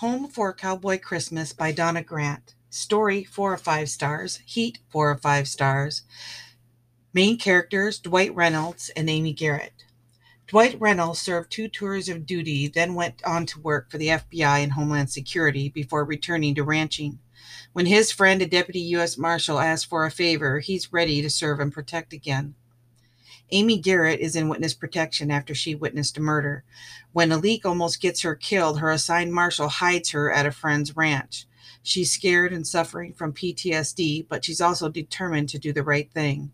Home for Cowboy Christmas by Donna Grant. Story 4 or 5 stars. Heat 4 or 5 stars. Main characters Dwight Reynolds and Amy Garrett. Dwight Reynolds served two tours of duty, then went on to work for the FBI and Homeland Security before returning to ranching. When his friend, a deputy U.S. Marshal, asks for a favor, he's ready to serve and protect again. Amy Garrett is in witness protection after she witnessed a murder. When a leak almost gets her killed, her assigned marshal hides her at a friend's ranch. She's scared and suffering from PTSD, but she's also determined to do the right thing.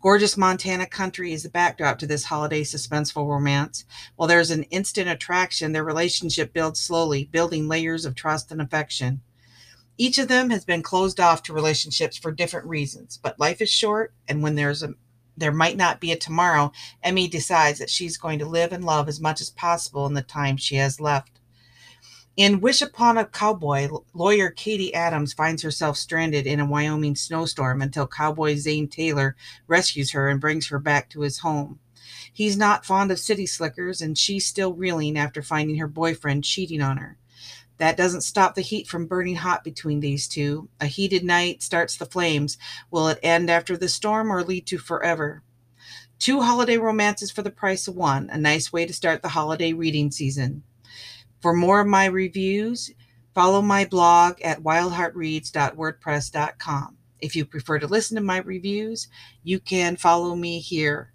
Gorgeous Montana country is the backdrop to this holiday suspenseful romance. While there's an instant attraction, their relationship builds slowly, building layers of trust and affection. Each of them has been closed off to relationships for different reasons, but life is short, and when there's a there might not be a tomorrow, Emmy decides that she's going to live and love as much as possible in the time she has left. In Wish Upon a Cowboy, lawyer Katie Adams finds herself stranded in a Wyoming snowstorm until cowboy Zane Taylor rescues her and brings her back to his home. He's not fond of city slickers, and she's still reeling after finding her boyfriend cheating on her. That doesn't stop the heat from burning hot between these two. A heated night starts the flames. Will it end after the storm or lead to forever? Two holiday romances for the price of one, a nice way to start the holiday reading season. For more of my reviews, follow my blog at wyldheartreads.wordpress.com. If you prefer to listen to my reviews, you can follow me here